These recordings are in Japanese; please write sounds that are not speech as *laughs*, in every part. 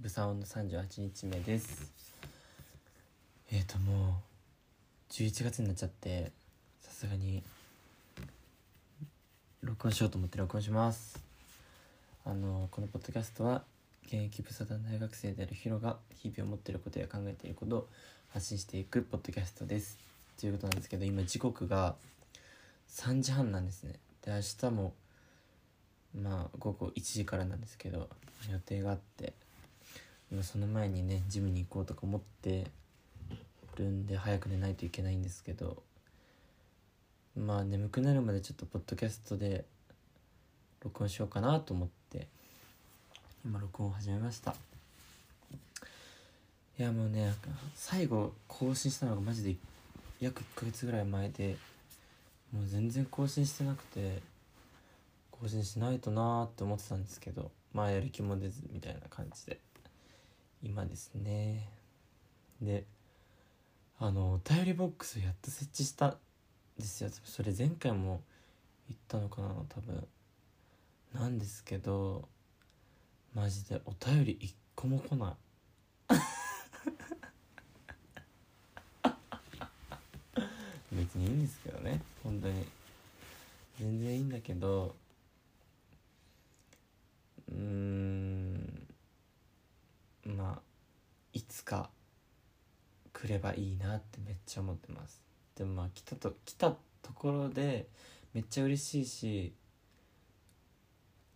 ブサオンの38日目です。えっ、ー、ともう11月になっちゃってさすがに録音しようと思って録音します。あのこのポッドキャストは現役ブサダン大学生であるヒロが日々思っていることや考えていることを発信していくポッドキャストです。ということなんですけど今時刻が3時半なんですね。で明日もまあ午後1時からなんですけど予定があって今その前にねジムに行こうとか思ってるんで早く寝ないといけないんですけどまあ眠くなるまでちょっとポッドキャストで録音しようかなと思って今録音を始めました。いやもうね最後更新したのがマジで約1ヶ月ぐらい前でもう全然更新してなくて更新しないとなーって思ってたんですけどまあやる気も出ずみたいな感じで。今ですね。であのお便りボックスやっと設置したんですよ。それ前回も言ったのかな多分。なんですけどマジでお便り一個も来ない。*laughs* 別にいいんですけどね。本当に。全然いいんだけどうん。まあいつか来ればいいなってめっちゃ思ってます。でもまあ来たと来たところでめっちゃ嬉しいし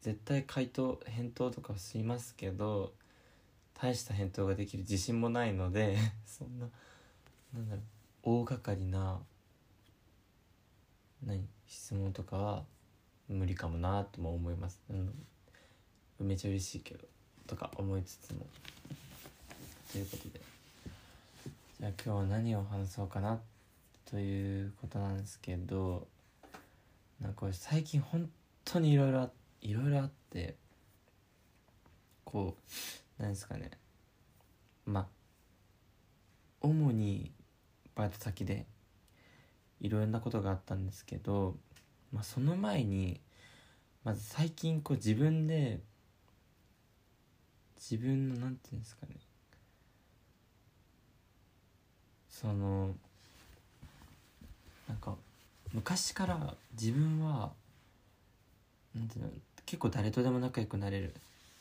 絶対回答返答とかしますけど大した返答ができる自信もないので *laughs* そんななんだろう大掛かりな何質問とかは無理かもなとも思います、うん、めっちゃ嬉しいけど。とか思いつつも。ということで。じゃあ今日は何を話そうかなということなんですけどなんか最近本当にいろいろいろいろあってこうなんですかね。まあ主にバイト先でいろんなことがあったんですけど、まあ、その前にまず最近こう自分で自分のなんていうんですかね。そのなんか昔から自分はなんていうの結構誰とでも仲良くなれる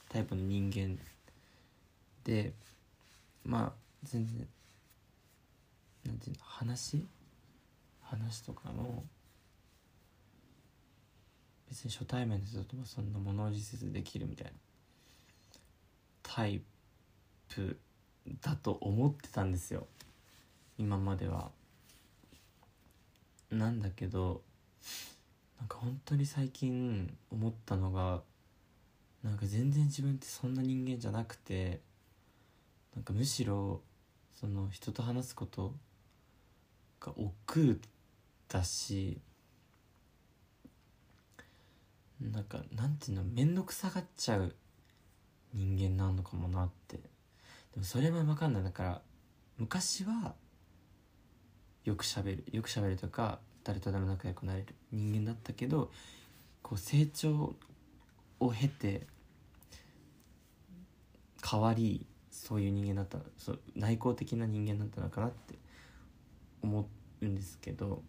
タイプの人間でまあ全然なんていうの話話とかの別に初対面の人ともそんな物おじせずできるみたいな。タイプだと思ってたんですよ。今までは。なんだけどなんか本当に最近思ったのがなんか全然自分ってそんな人間じゃなくてなんかむしろその人と話すことが億劫だしなんかなんていうの面倒くさがっちゃう人間なのかもなって。でもそれも分かんない。だから昔はよくしゃべる。よくしゃべるとか誰とでも仲良くなれる。人間だったけどこう成長を経て変わりそういう人間だった。そう内向的な人間だったのかなって思うんですけど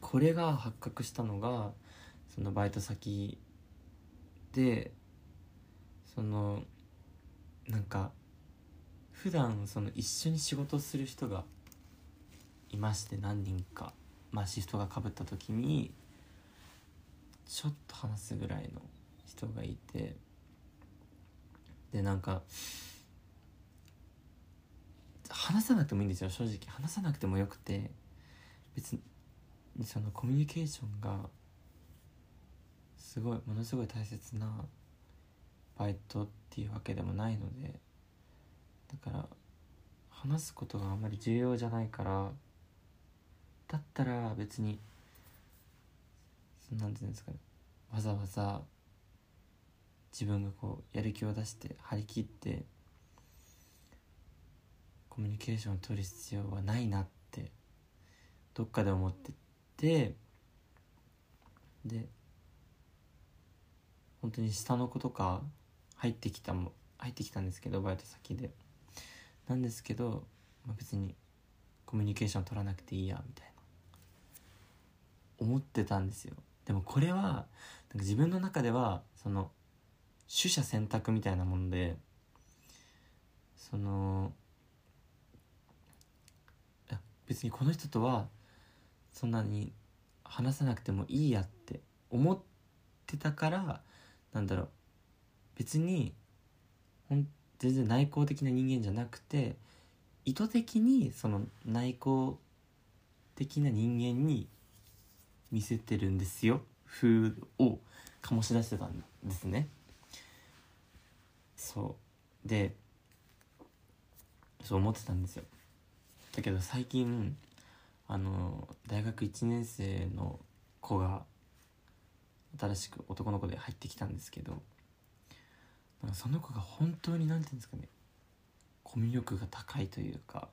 これが発覚したのがそのバイト先でそのなんか普段その一緒に仕事する人がいまして何人か、まあ、シフトがかぶった時にちょっと話すぐらいの人がいてでなんか話さなくてもいいんですよ正直。話さなくてもよくて別にそのコミュニケーションがすごいものすごい大切なバイトっていうわけでもないのでだから話すことがあんまり重要じゃないからだったら別に何て言うんですかねわざわざ自分がこうやる気を出して張り切ってコミュニケーションを取る必要はないなってどっかで思っててで本当に下の子とか入ってきたも入ってきたんですけどバイト先で。なんですけど、まあ、別にコミュニケーション取らなくていいやみたいな。思ってたんですよ。でもこれはなんか自分の中ではその取捨選択みたいなものでその別にこの人とはそんなに話さなくてもいいやって思ってたからなんだろう別にほん全然内向的な人間じゃなくて意図的にその内向的な人間に見せてるんですよ。風を醸し出してたんですね。そう。でそう思ってたんですよ。だけど最近あの大学1年生の子が新しく男の子で入ってきたんですけどその子が本当に何て言うんですかねコミュ力が高いというか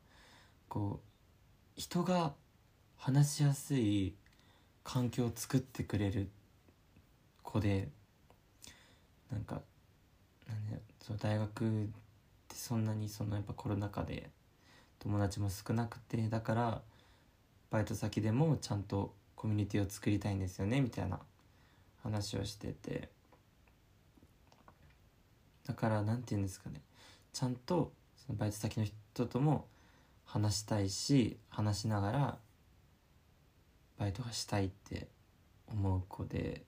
こう人が話しやすい環境を作ってくれる子でなんかなんその大学ってそんなにそのやっぱコロナ禍で友達も少なくてだからバイト先でもちゃんとコミュニティを作りたいんですよねみたいな話をしてて。だから何て言うんですかね。ちゃんとそのバイト先の人とも話したいし話しながらバイトがしたいって思う子で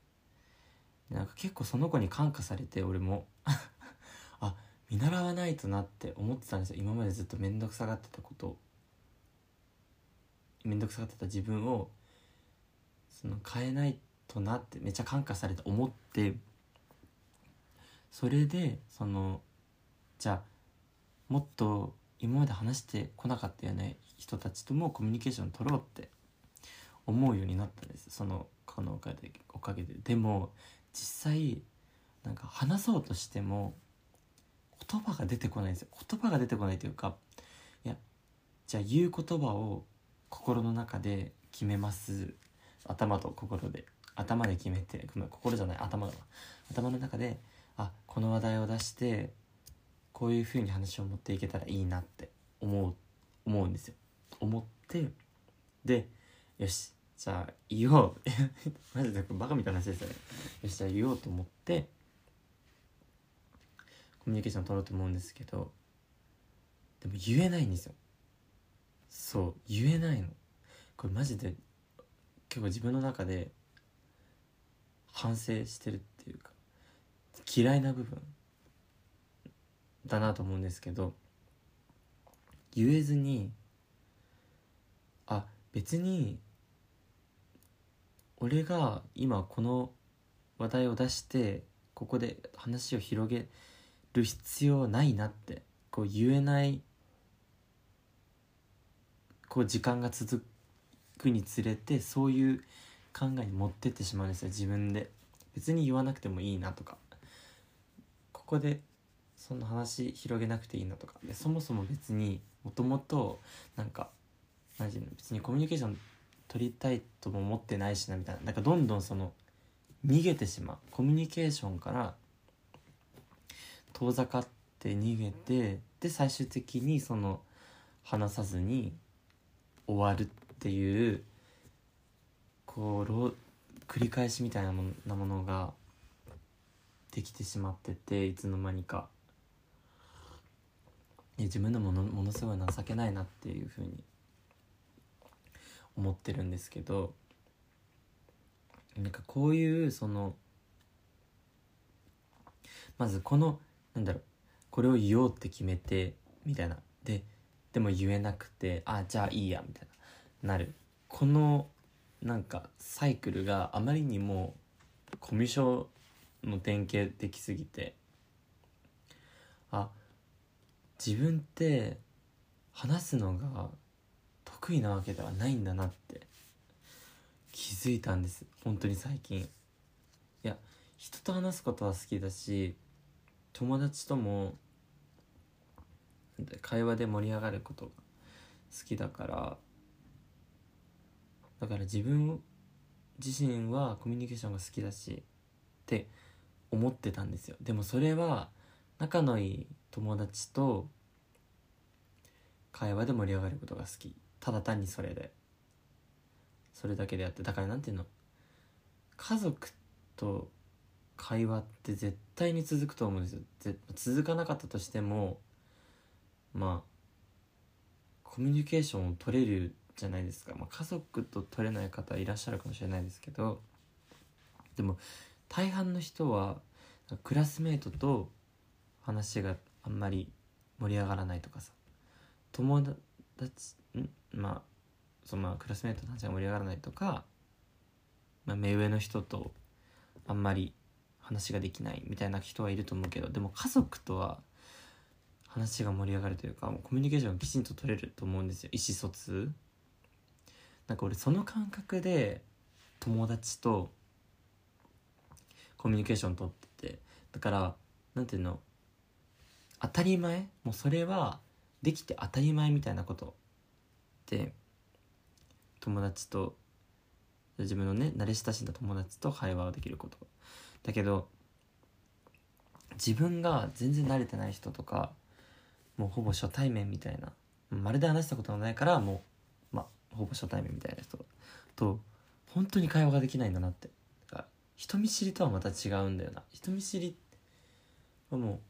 なんか結構その子に感化されて俺も。*laughs* あ見習わないとなって思ってたんですよ。今までずっと面倒くさがってたこと。面倒くさがってた自分をその変えないとなってめっちゃ感化されて思ってそれでそのじゃあもっと今まで話してこなかったよね人たちともコミュニケーション取ろうって思うようになったんです。その子のおかげでおかげで。でも実際なんか話そうとしても言葉が出てこないんですよ。言葉が出てこないというかいやじゃあ言う言葉を心の中で決めます。頭と心で。頭で決めて心じゃない頭だ頭の中であこの話題を出してこういう風に話を持っていけたらいいなって思う思うんですよ。思ってでよしじゃあ言おう。*laughs* マジでバカみたいな話ですよね。よしじゃあ言おうと思ってコミュニケーション取ろうと思うんですけどでも言えないんですよ。そう言えないの。これマジで結構自分の中で反省してる嫌いな部分だなと思うんですけど言えずにあ別に俺が今この話題を出してここで話を広げる必要ないなってこう言えないこう時間が続くにつれてそういう考えに持ってってしまうんですよ自分で。別に言わなくてもいいなとか。ここでそんな話広げなくていいなとか。でそもそも別にもともとなんか何て言うの別にコミュニケーション取りたいとも思ってないしなみたいな。なんかどんどんその逃げてしまう。コミュニケーションから遠ざかって逃げてで最終的にその話さずに終わるっていうこう繰り返しみたいなものができてしまってていつの間にか。自分でものものすごい情けないなっていうふうに思ってるんですけどなんかこういうそのまずこのなんだろうこれを言おうって決めてみたいな。ででも言えなくてあじゃあいいやみたいな。なる。このなんかサイクルがあまりにもコミュ障の典型的すぎて。あ自分って話すのが得意なわけではないんだなって気づいたんです。本当に最近。いや人と話すことは好きだし友達とも会話で盛り上がることが好きだからだから自分自身はコミュニケーションが好きだしって思ってたんですよ。でもそれは仲のいい友達と会話で盛り上がることが好き。ただ単にそれで。それだけであってだからなんていうの？家族と会話って絶対に続くと思うんですよ。続かなかったとしてもまあコミュニケーションを取れるじゃないですか、まあ、家族と取れない方いらっしゃるかもしれないですけど。でも大半の人はクラスメートと話があんまり盛り上がらないとかさ。友達ん？まあそのまあクラスメートの話が盛り上がらないとか、まあ、目上の人とあんまり話ができないみたいな人はいると思うけどでも家族とは話が盛り上がるというかもうコミュニケーションがきちんと取れると思うんですよ。意思疎通。なんか俺その感覚で友達とコミュニケーション取ってて。だからなんていうの？当たり前？もうそれはできて当たり前みたいなことで。友達と自分のね慣れ親しんだ友達と会話ができること。だけど自分が全然慣れてない人とかもうほぼ初対面みたいな。まるで話したことがないからもうまあほぼ初対面みたいな人と本当に会話ができないんだなって。人見知りとはまた違うんだよな。人見知りはも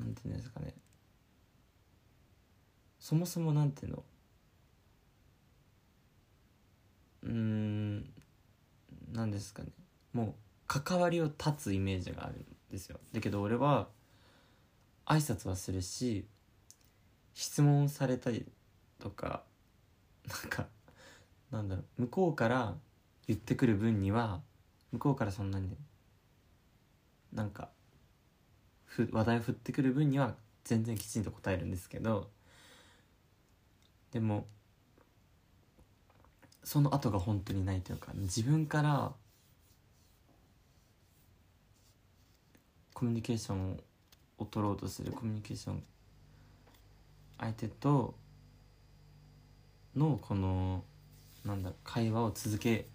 うなんていうんですかね。そもそもなんていうの？うんなんですかね。もう関わりを断つイメージがあるんですよ。だけど俺は挨拶はするし質問されたりとかなんかなんだろう向こうから言ってくる分には向こうからそんなになんかふ話題を振ってくる分には全然きちんと答えるんですけどでもその後が本当にないというか自分からコミュニケーションを取ろうとするコミュニケーション相手とのこのなんだ会話を続け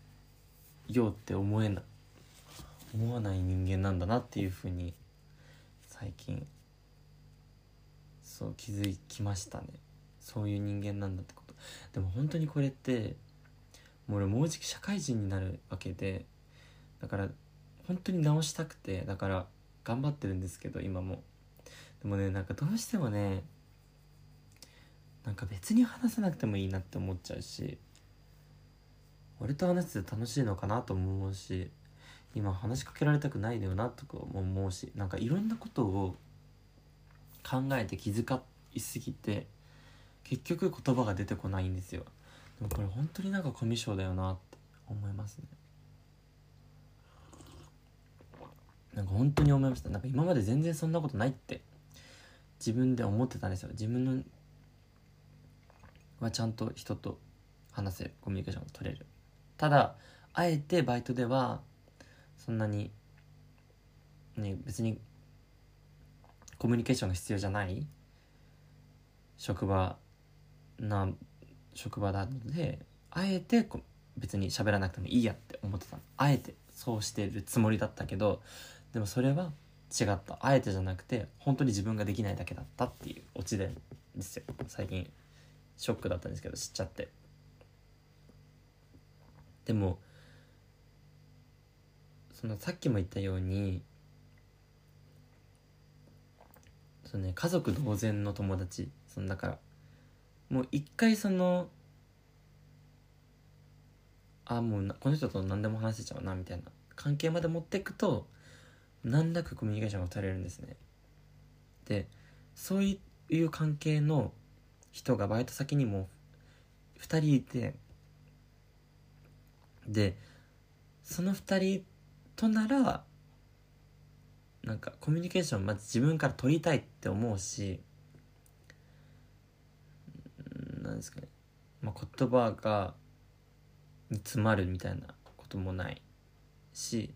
ようって思えな思わない人間なんだなっていうふうに最近そう気づきましたね。そういう人間なんだってこと。でも本当にこれってもう俺もうじき社会人になるわけでだから本当に直したくてだから頑張ってるんですけど今も。でもねなんかどうしてもねなんか別に話さなくてもいいなって思っちゃうし俺と話して楽しいのかなと思うし今話しかけられたくないだよなとかも思うしなんかいろんなことを考えて気遣いすぎて結局言葉が出てこないんですよ。でもこれ本当になんかコミュ障だよなって思いますね。なんか本当に思いました。なんか今まで全然そんなことないって自分で思ってたんですよ。自分のはちゃんと人と話せるコミュニケーションが取れる。ただあえてバイトではそんなにね別にコミュニケーションが必要じゃない職場な職場なのであえて別に喋らなくてもいいやって思ってたあえてそうしてるつもりだったけどでもそれは違った。あえてじゃなくて本当に自分ができないだけだったっていうオチでですよ。最近ショックだったんですけど知っちゃって。でもそのさっきも言ったようにそのね家族同然の友達そのだからもう一回そのあもうこの人と何でも話せちゃうなみたいな関係まで持っていくと何らかコミュニケーションが取れるんですね。でそういう関係の人がバイト先にも2人いてでその2人とならなんかコミュニケーションまず自分から取りたいって思うしなんですかね、まあ、言葉が詰まるみたいなこともないし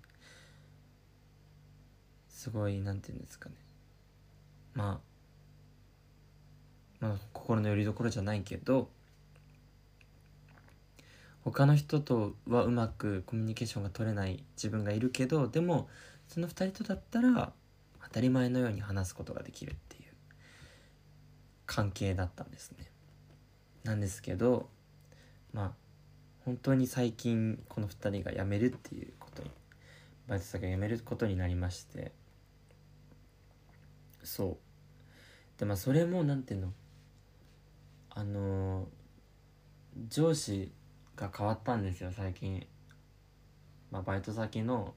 すごいなんて言うんですかね。まあまあ心の拠り所じゃないけど他の人とはうまくコミュニケーションが取れない自分がいるけどでもその2人とだったら当たり前のように話すことができるっていう関係だったんですね。なんですけどまあ本当に最近この2人が辞めるっていうことにバイト先が辞めることになりましてそう。でまあそれも何ていうのあの上司が変わったんですよ最近、まあ、バイト先の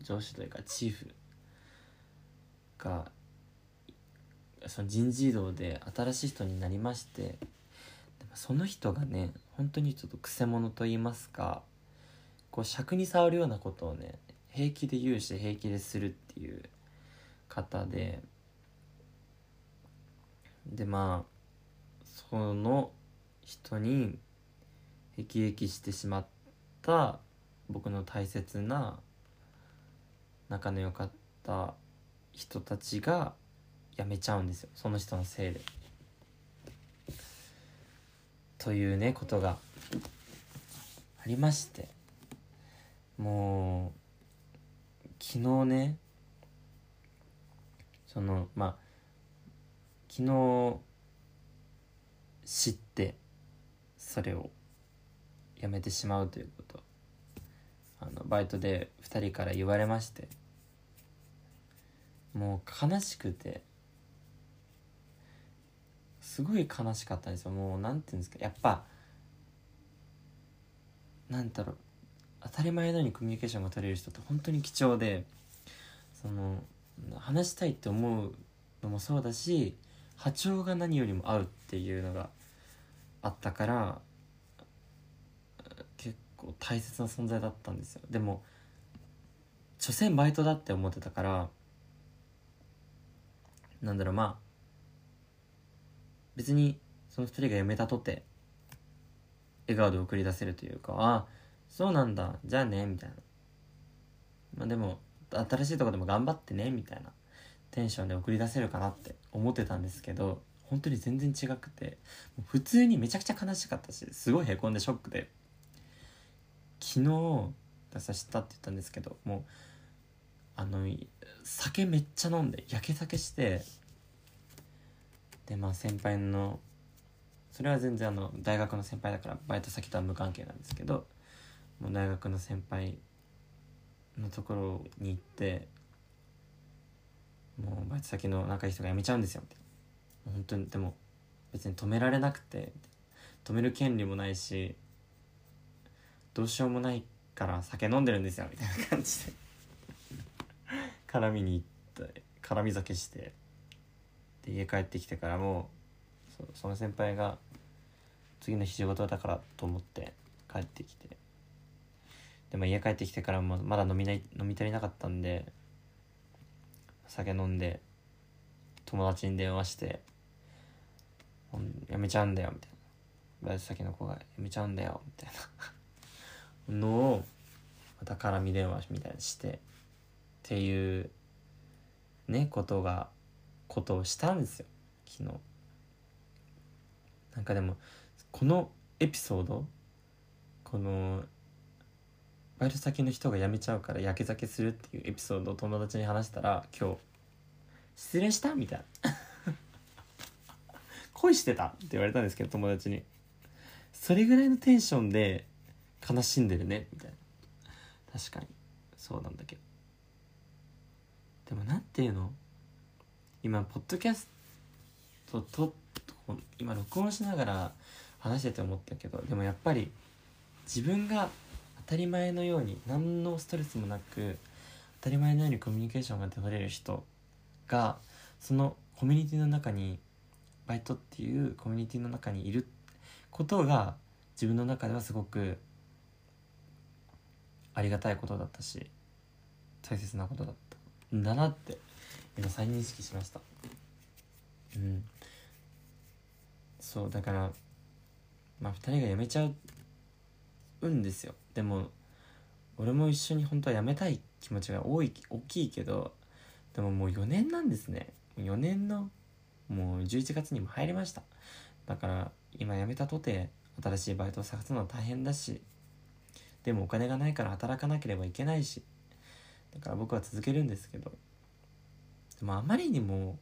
上司というかチーフがその人事異動で新しい人になりましてその人がね本当にちょっとくせ者と言いますかこう尺に触るようなことをね平気で言うし平気でするっていう方ででまあその人に辟易してしまった僕の大切な仲の良かった人たちが辞めちゃうんですよ。その人のせいで。というねことがありまして。もう昨日ねそのまあ昨日知ってそれを。やめてしまうということ。あのバイトで2人から言われまして。もう悲しくて。すごい悲しかったんですよ。もう何て言うんですか。やっぱなんだろう。当たり前のようにコミュニケーションが取れる人って本当に貴重でその話したいって思うのもそうだし波長が何よりも合うっていうのがあったから構大切な存在だったんですよ。でも所詮バイトだって思ってたからなんだろうまあ別にその2人が辞めたとて笑顔で送り出せるというかあそうなんだじゃあねみたいな。まあでも新しいとこでも頑張ってねみたいな。テンションで送り出せるかなって思ってたんですけど本当に全然違くて普通にめちゃくちゃ悲しかったしすごいへこんでショックで。昨日出さしたって言ったんですけどもうあの酒めっちゃ飲んで焼け酒してでまあ先輩のそれは全然あの大学の先輩だからバイト先とは無関係なんですけどもう大学の先輩のところに行ってもうバイト先の仲いい人が辞めちゃうんですよみたいな本当にでも別に止められなくて止める権利もないしどうしようもないから酒飲んでるんですよみたいな感じで。絡みに行って絡み酒して。で家帰ってきてからもそその先輩が次の日仕事だからと思って帰ってきて。でも家帰ってきてからもまだ飲みない飲み足りなかったんで酒飲んで友達に電話して「やめちゃうんだよ」みたいなバイト先の子が「やめちゃうんだよ」みたいな。のをまた絡み電話みたいにしてっていうねことがことをしたんですよ昨日なんかでもこのエピソードこのバイト先の人が辞めちゃうからやけ酒するっていうエピソードを友達に話したら今日「失礼した?」みたいな「*laughs* 恋してた?」って言われたんですけど友達にそれぐらいのテンションで悲しんでるねみたいな。確かに。そうなんだけど。でもなんていうの？今ポッドキャストと今録音しながら話してて思ったけどでもやっぱり自分が当たり前のように何のストレスもなく当たり前のようにコミュニケーションが取れる人がそのコミュニティの中にバイトっていうコミュニティの中にいることが自分の中ではすごくありがたいことだったし大切なことだった。んだなって今再認識しました。うん。そうだからまあ2人が辞めちゃうんですよ。でも俺も一緒に本当は辞めたい気持ちが多い大きいけどでももう4年なんですね。4年のもう11月にも入りました。だから今辞めたとて新しいバイトを探すのは大変だしでもお金がないから働かなければいけないしだから僕は続けるんですけど。でもあまりにも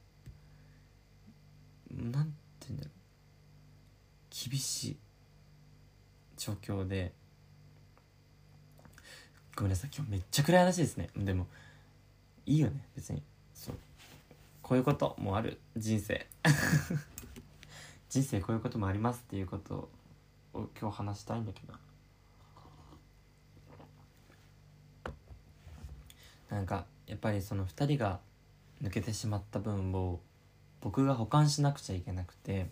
なんて言うんだろう。厳しい状況で。ごめんなさい今日めっちゃ暗い話ですね。でもいいよね別に。そう。こういうこともある人生。*laughs* 人生こういうこともありますっていうことを今日話したいんだけど。なんかやっぱりその2人が抜けてしまった分を僕が保管しなくちゃいけなくて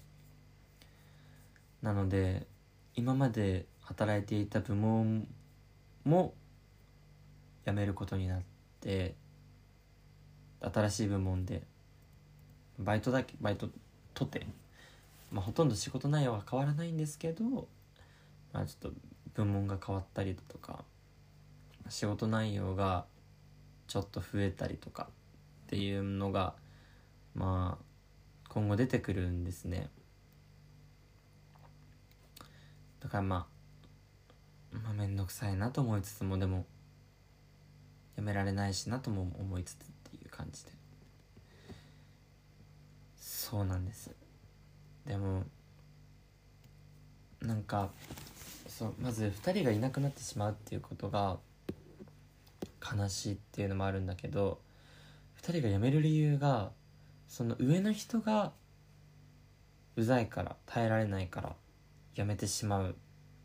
なので今まで働いていた部門も辞めることになって新しい部門でバイトだけバイトとて、まあ、ほとんど仕事内容は変わらないんですけど、まあ、ちょっと部門が変わったりだとか仕事内容がちょっと増えたりとかっていうのがまあ今後出てくるんですね。だからまあまあ面倒くさいなと思いつつもでもやめられないしなとも思いつつっていう感じで。そうなんです。でもなんかそうまず2人がいなくなってしまうっていうことが悲しいっていうのもあるんだけど2人が辞める理由がその上の人がうざいから耐えられないから辞めてしまうん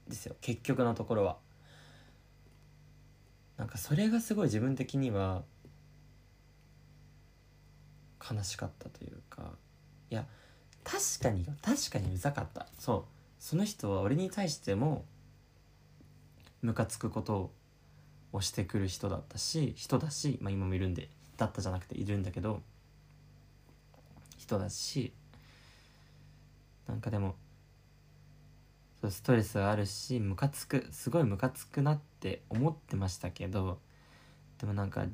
ですよ。結局のところは。なんかそれがすごい自分的には悲しかったというかいや確かに確かにうざかった。そう。その人は俺に対してもムカつくことを押してくる人だったし人だし、まあ、今もいるんでだったじゃなくているんだけど人だしなんかでもそうストレスがあるしムカつくすごいムカつくなって思ってましたけどでもなんか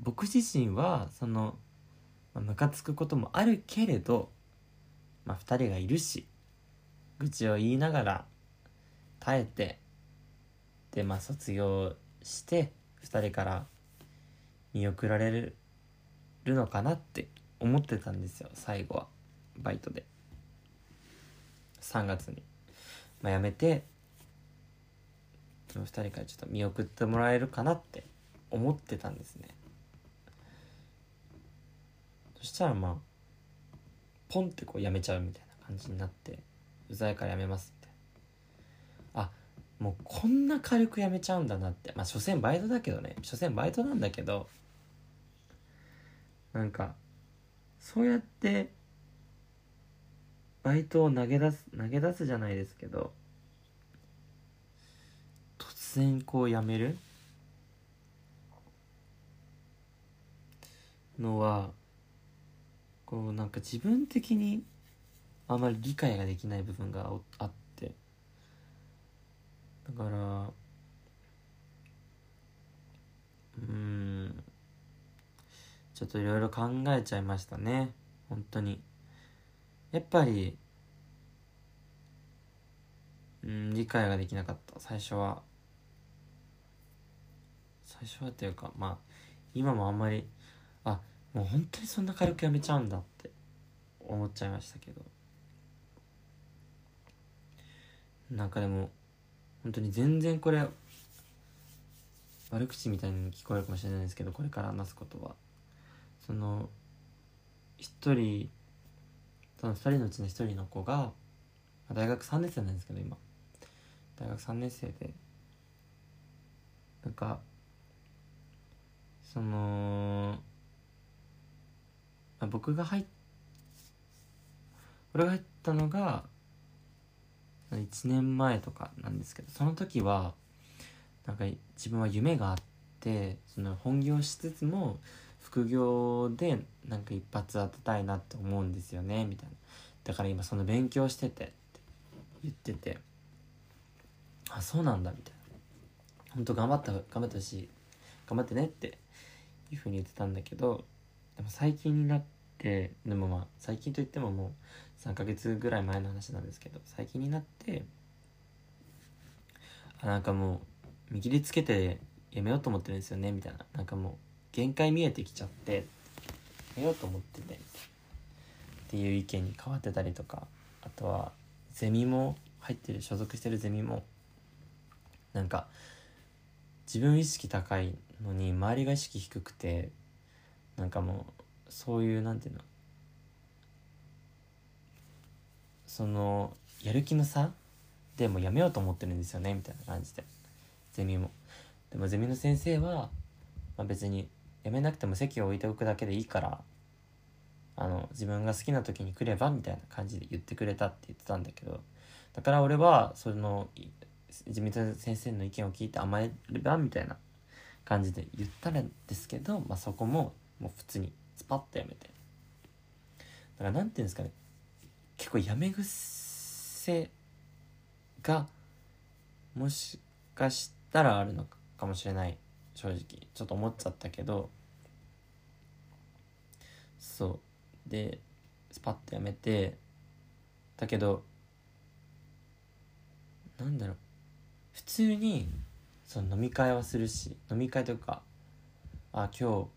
僕自身はその、まあ、ムカつくこともあるけれど、まあ、2人がいるし愚痴を言いながら耐えてでまあ卒業して2人から見送られるのかなって思ってたんですよ最後は。バイトで。3月に。まあ、辞めてその2人からちょっと見送ってもらえるかなって思ってたんですね。そしたらまあポンってこう辞めちゃうみたいな感じになってうざいから辞めますもうこんな軽く辞めちゃうんだなって。まあ所詮バイトだけどね。所詮バイトなんだけどなんかそうやってバイトを投げ出す投げ出すじゃないですけど突然こう辞める？のはこうなんか自分的にあまり理解ができない部分があって。だからうんちょっといろいろ考えちゃいましたね。本当に。やっぱりうん理解ができなかった。最初は。最初はっていうかまあ今もあんまりあもう本当にそんな軽くやめちゃうんだって思っちゃいましたけど。なんかでも本当に全然これ悪口みたいに聞こえるかもしれないですけどこれから話すことは。その一人その2人のうちの1人の子が大学3年生なんですけど今。大学3年生でなんかその、あ、僕が入っ俺が入ったのが1年前とかなんですけどその時はなんか自分は夢があってその本業しつつも副業でなんか一発当てたいなって思うんですよねみたいな。だから今その勉強しててって言っててあそうなんだみたいな。本当頑張った頑張ってほし頑張ってねっていうふうに言ってたんだけどでも最近になってでもまあ最近といってももう3ヶ月ぐらい前の話なんですけど最近になってあなんかもう見切りつけてやめようと思ってるんですよねみたいな。なんかもう限界見えてきちゃってやめようと思ってて。っていう意見に変わってたりとかあとはゼミも入ってる所属してるゼミもなんか自分意識高いのに周りが意識低くてなんかもうそういうなんていうのそのやる気の差でもうやめようと思ってるんですよねみたいな感じでゼミも。でもゼミの先生は、まあ、別にやめなくても席を置いておくだけでいいからあの自分が好きな時に来ればみたいな感じで言ってくれたって言ってたんだけどだから俺はその自民党先生の意見を聞いて甘えればみたいな感じで言ったんですけど、まあ、そこももう普通にスパッとやめて。だから何て言うんですかね結構やめ癖がもしかしたらあるのかもしれない正直ちょっと思っちゃったけど。そう。でスパッとやめて。だけどなんだろう。普通にその飲み会はするし飲み会とかあ今日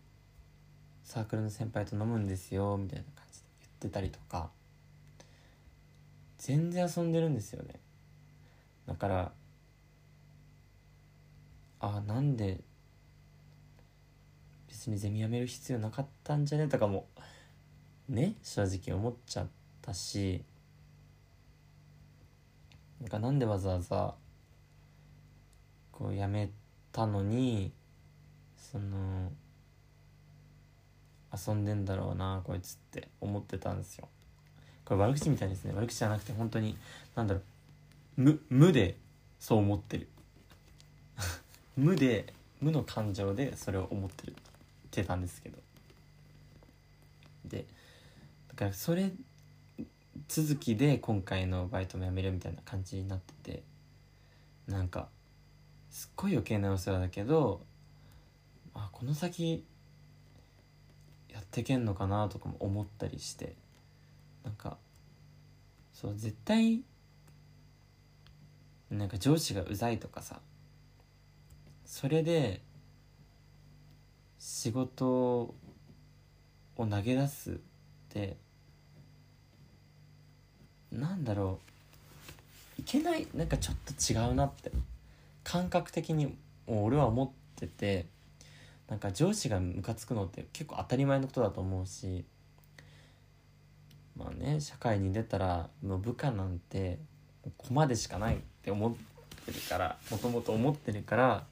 サークルの先輩と飲むんですよみたいな感じで言ってたりとか。全然遊んでるんですよね。だからあなんで別にゼミやめる必要なかったんじゃね？とかもね正直思っちゃったし。なんかなんでわざわざこうやめたのにその遊んでんだろうなこいつって思ってたんですよ。これ悪口みたいですね。悪口じゃなくて本当になんだろう。無無でそう思ってる。*laughs* 無で無の感情でそれを思ってるってたんですけど。でだからそれ続きで今回のバイトも辞めるみたいな感じになっててなんかすっごい余計なお世話だけどあこの先やってけんのかなとかも思ったりして。なんかそう絶対なんか上司がうざいとかさそれで仕事を投げ出すってなんだろういけないなんかちょっと違うなって感覚的に俺は思っててなんか上司がムカつくのって結構当たり前のことだと思うしまあね社会に出たらもう部下なんて駒でしかないって思ってるからもともと思ってるから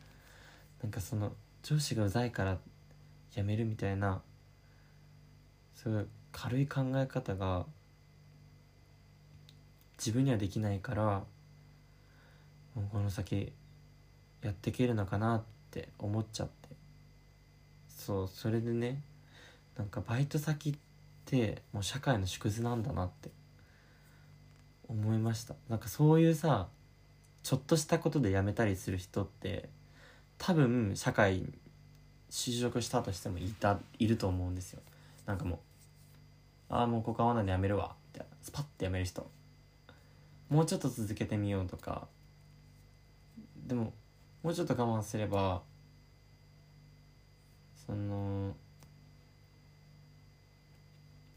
なんかその上司がうざいから辞めるみたいなすごいう軽い考え方が自分にはできないからこの先やっていけるのかなって思っちゃって。そうそれでねなんかバイト先ってってもう社会の縮図なんだなって。思いました。なんかそういうさちょっとしたことで辞めたりする人って多分社会就職したとしてもいたいると思うんですよ。なんかもうああもうここ合わないで辞めるわ。みたいなスパッて辞める人。もうちょっと続けてみようとか。でももうちょっと我慢すればその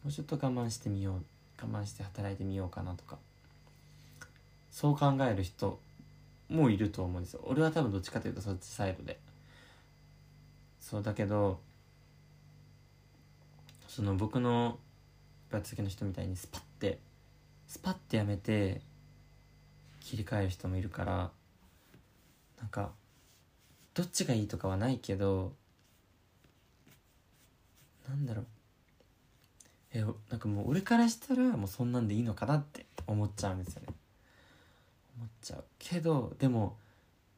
もうちょっと我慢してみよう我慢して働いてみようかなとか。そう考える人もいると思うんですよ。俺は多分どっちかというとそっちサイドで。そうだけどその僕のバイト先の人みたいにスパッてスパッてやめて切り替える人もいるからなんかどっちがいいとかはないけどなんだろう。えなんかもう俺からしたらもうそんなんでいいのかなって思っちゃうんですよね。思っちゃう。けどでも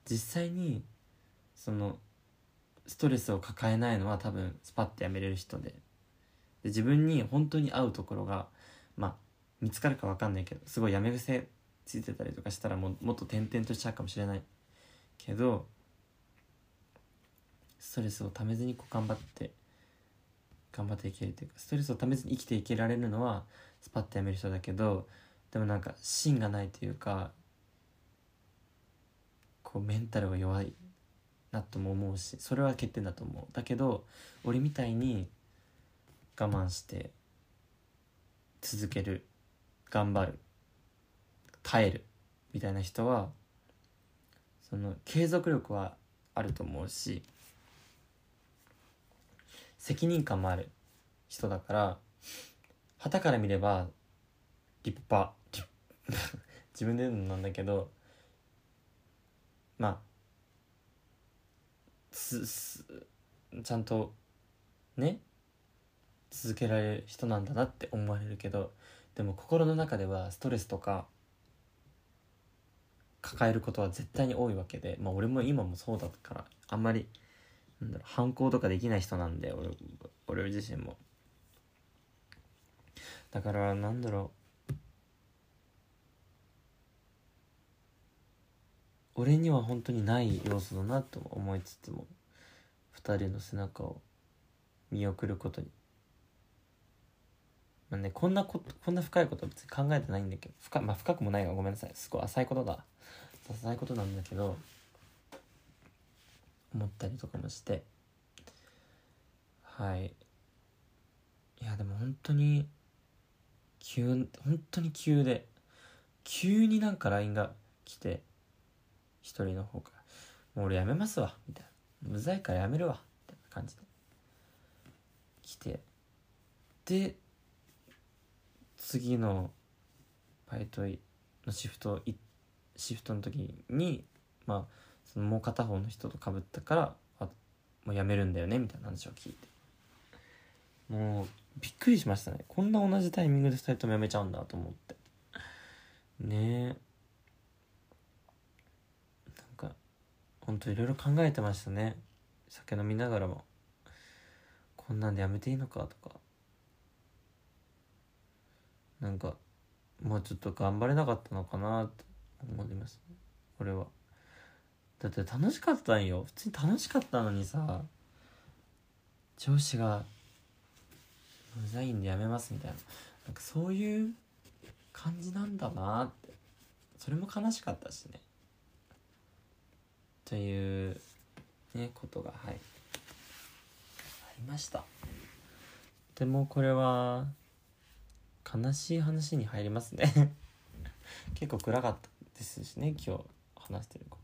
実際にそのストレスを抱えないのは多分スパッてやめれる人で。で自分に本当に合うところがまあ見つかるか分かんないけどすごいやめ癖ついてたりとかしたらももっと転々としちゃうかもしれない。けどストレスをためずにこう頑張って頑張っていけるというかストレスをためずに生きていけられるのはスパッとやめる人だけどでもなんか芯がないというかこうメンタルが弱いなとも思うしそれは欠点だと思う。だけど俺みたいに我慢して続ける頑張る耐えるみたいな人はその継続力はあると思うし責任感もある人だから旗から見れば立派 *laughs* 自分で言うのなんだけどまあすすちゃんとね続けられる人なんだなって思われるけどでも心の中ではストレスとか抱えることは絶対に多いわけでまあ俺も今もそうだからあんまりなんだろう反抗とかできない人なんで俺俺自身も。だからなんだろう。俺には本当にない要素だなと思いつつも2人の背中を見送ることに。まあねこんなここんな深いことは別に考えてないんだけど深,、まあ、深くもないわごめんなさい。すごい浅いことだ。浅いことなんだけど思ったりとかもして。はい。いやでも本当に急本当に急で急になんか LINE が来て一人の方から「もう俺やめますわ」みたいな「うざいからやめるわ」みたいな感じで来て。で次のバイトのシフトシフトの時にまあそのもう片方の人とかぶったからあもう辞めるんだよねみたいな話を聞いて。もうびっくりしましたね。こんな同じタイミングで2人とも辞めちゃうんだと思って。ねえ。なんかほんといろいろ考えてましたね。酒飲みながらも。こんなんでやめていいのかとか。なんかもうちょっと頑張れなかったのかなって思いますね。俺は。だって楽しかったんよ。普通に楽しかったのにさ。上司が「うざいんでやめます」みたいな。なんかそういう感じなんだなって。それも悲しかったしね。というねことがはい。ありました。でもこれは悲しい話に入りますね。*laughs* 結構暗かったですしね今日話してること。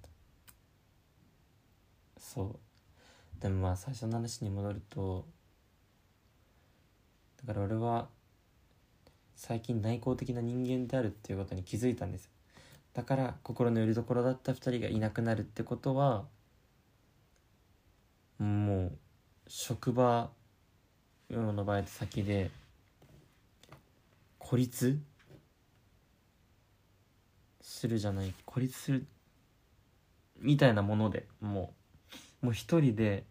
そう。でもまあ最初の話に戻るとだから俺は最近内向的な人間であるっていうことに気づいたんですだから心の拠り所だった2人がいなくなるってことはもう職場の場合先で孤立するじゃない孤立するみたいなものでもうもう一人で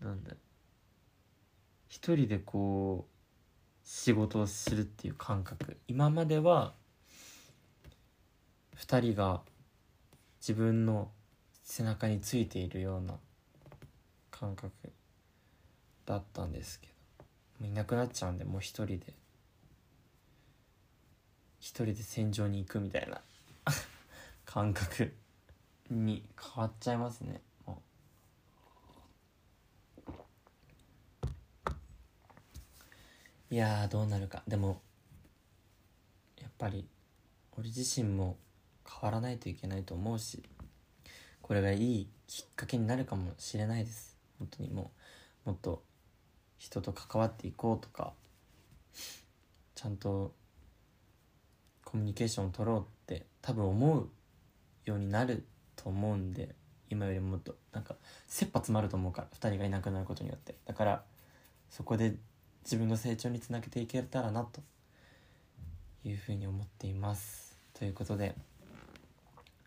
なんだ一人でこう仕事をするっていう感覚。今までは二人が自分の背中についているような感覚だったんですけどもういなくなっちゃうんでもう一人で。一人で戦場に行くみたいな *laughs* 感覚。に変わっちゃいますね。もう。いやどうなるか。でもやっぱり俺自身も変わらないといけないと思うしこれがいいきっかけになるかもしれないです。本当に。もうもっと人と関わっていこうとかちゃんとコミュニケーションを取ろうって多分思うようになると思うんで今よりもっとなんか切羽詰まると思うから2人がいなくなることによって。だからそこで自分の成長につなげていけたらなと。いうふうに思っています。ということで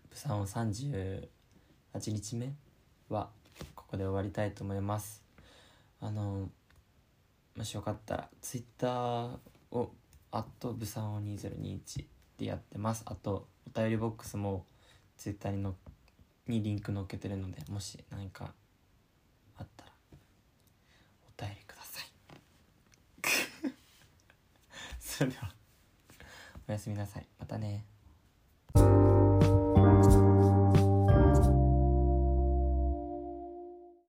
プサンを38日目はここで終わりたいと思います。あのもしよかったら Twitter を「アットブサンオ2021」でやってます。あとお便りボックスも Twitter ににリンク載っけてるのでもし何かあったらお便りください。*laughs* それではおやすみなさい。またね。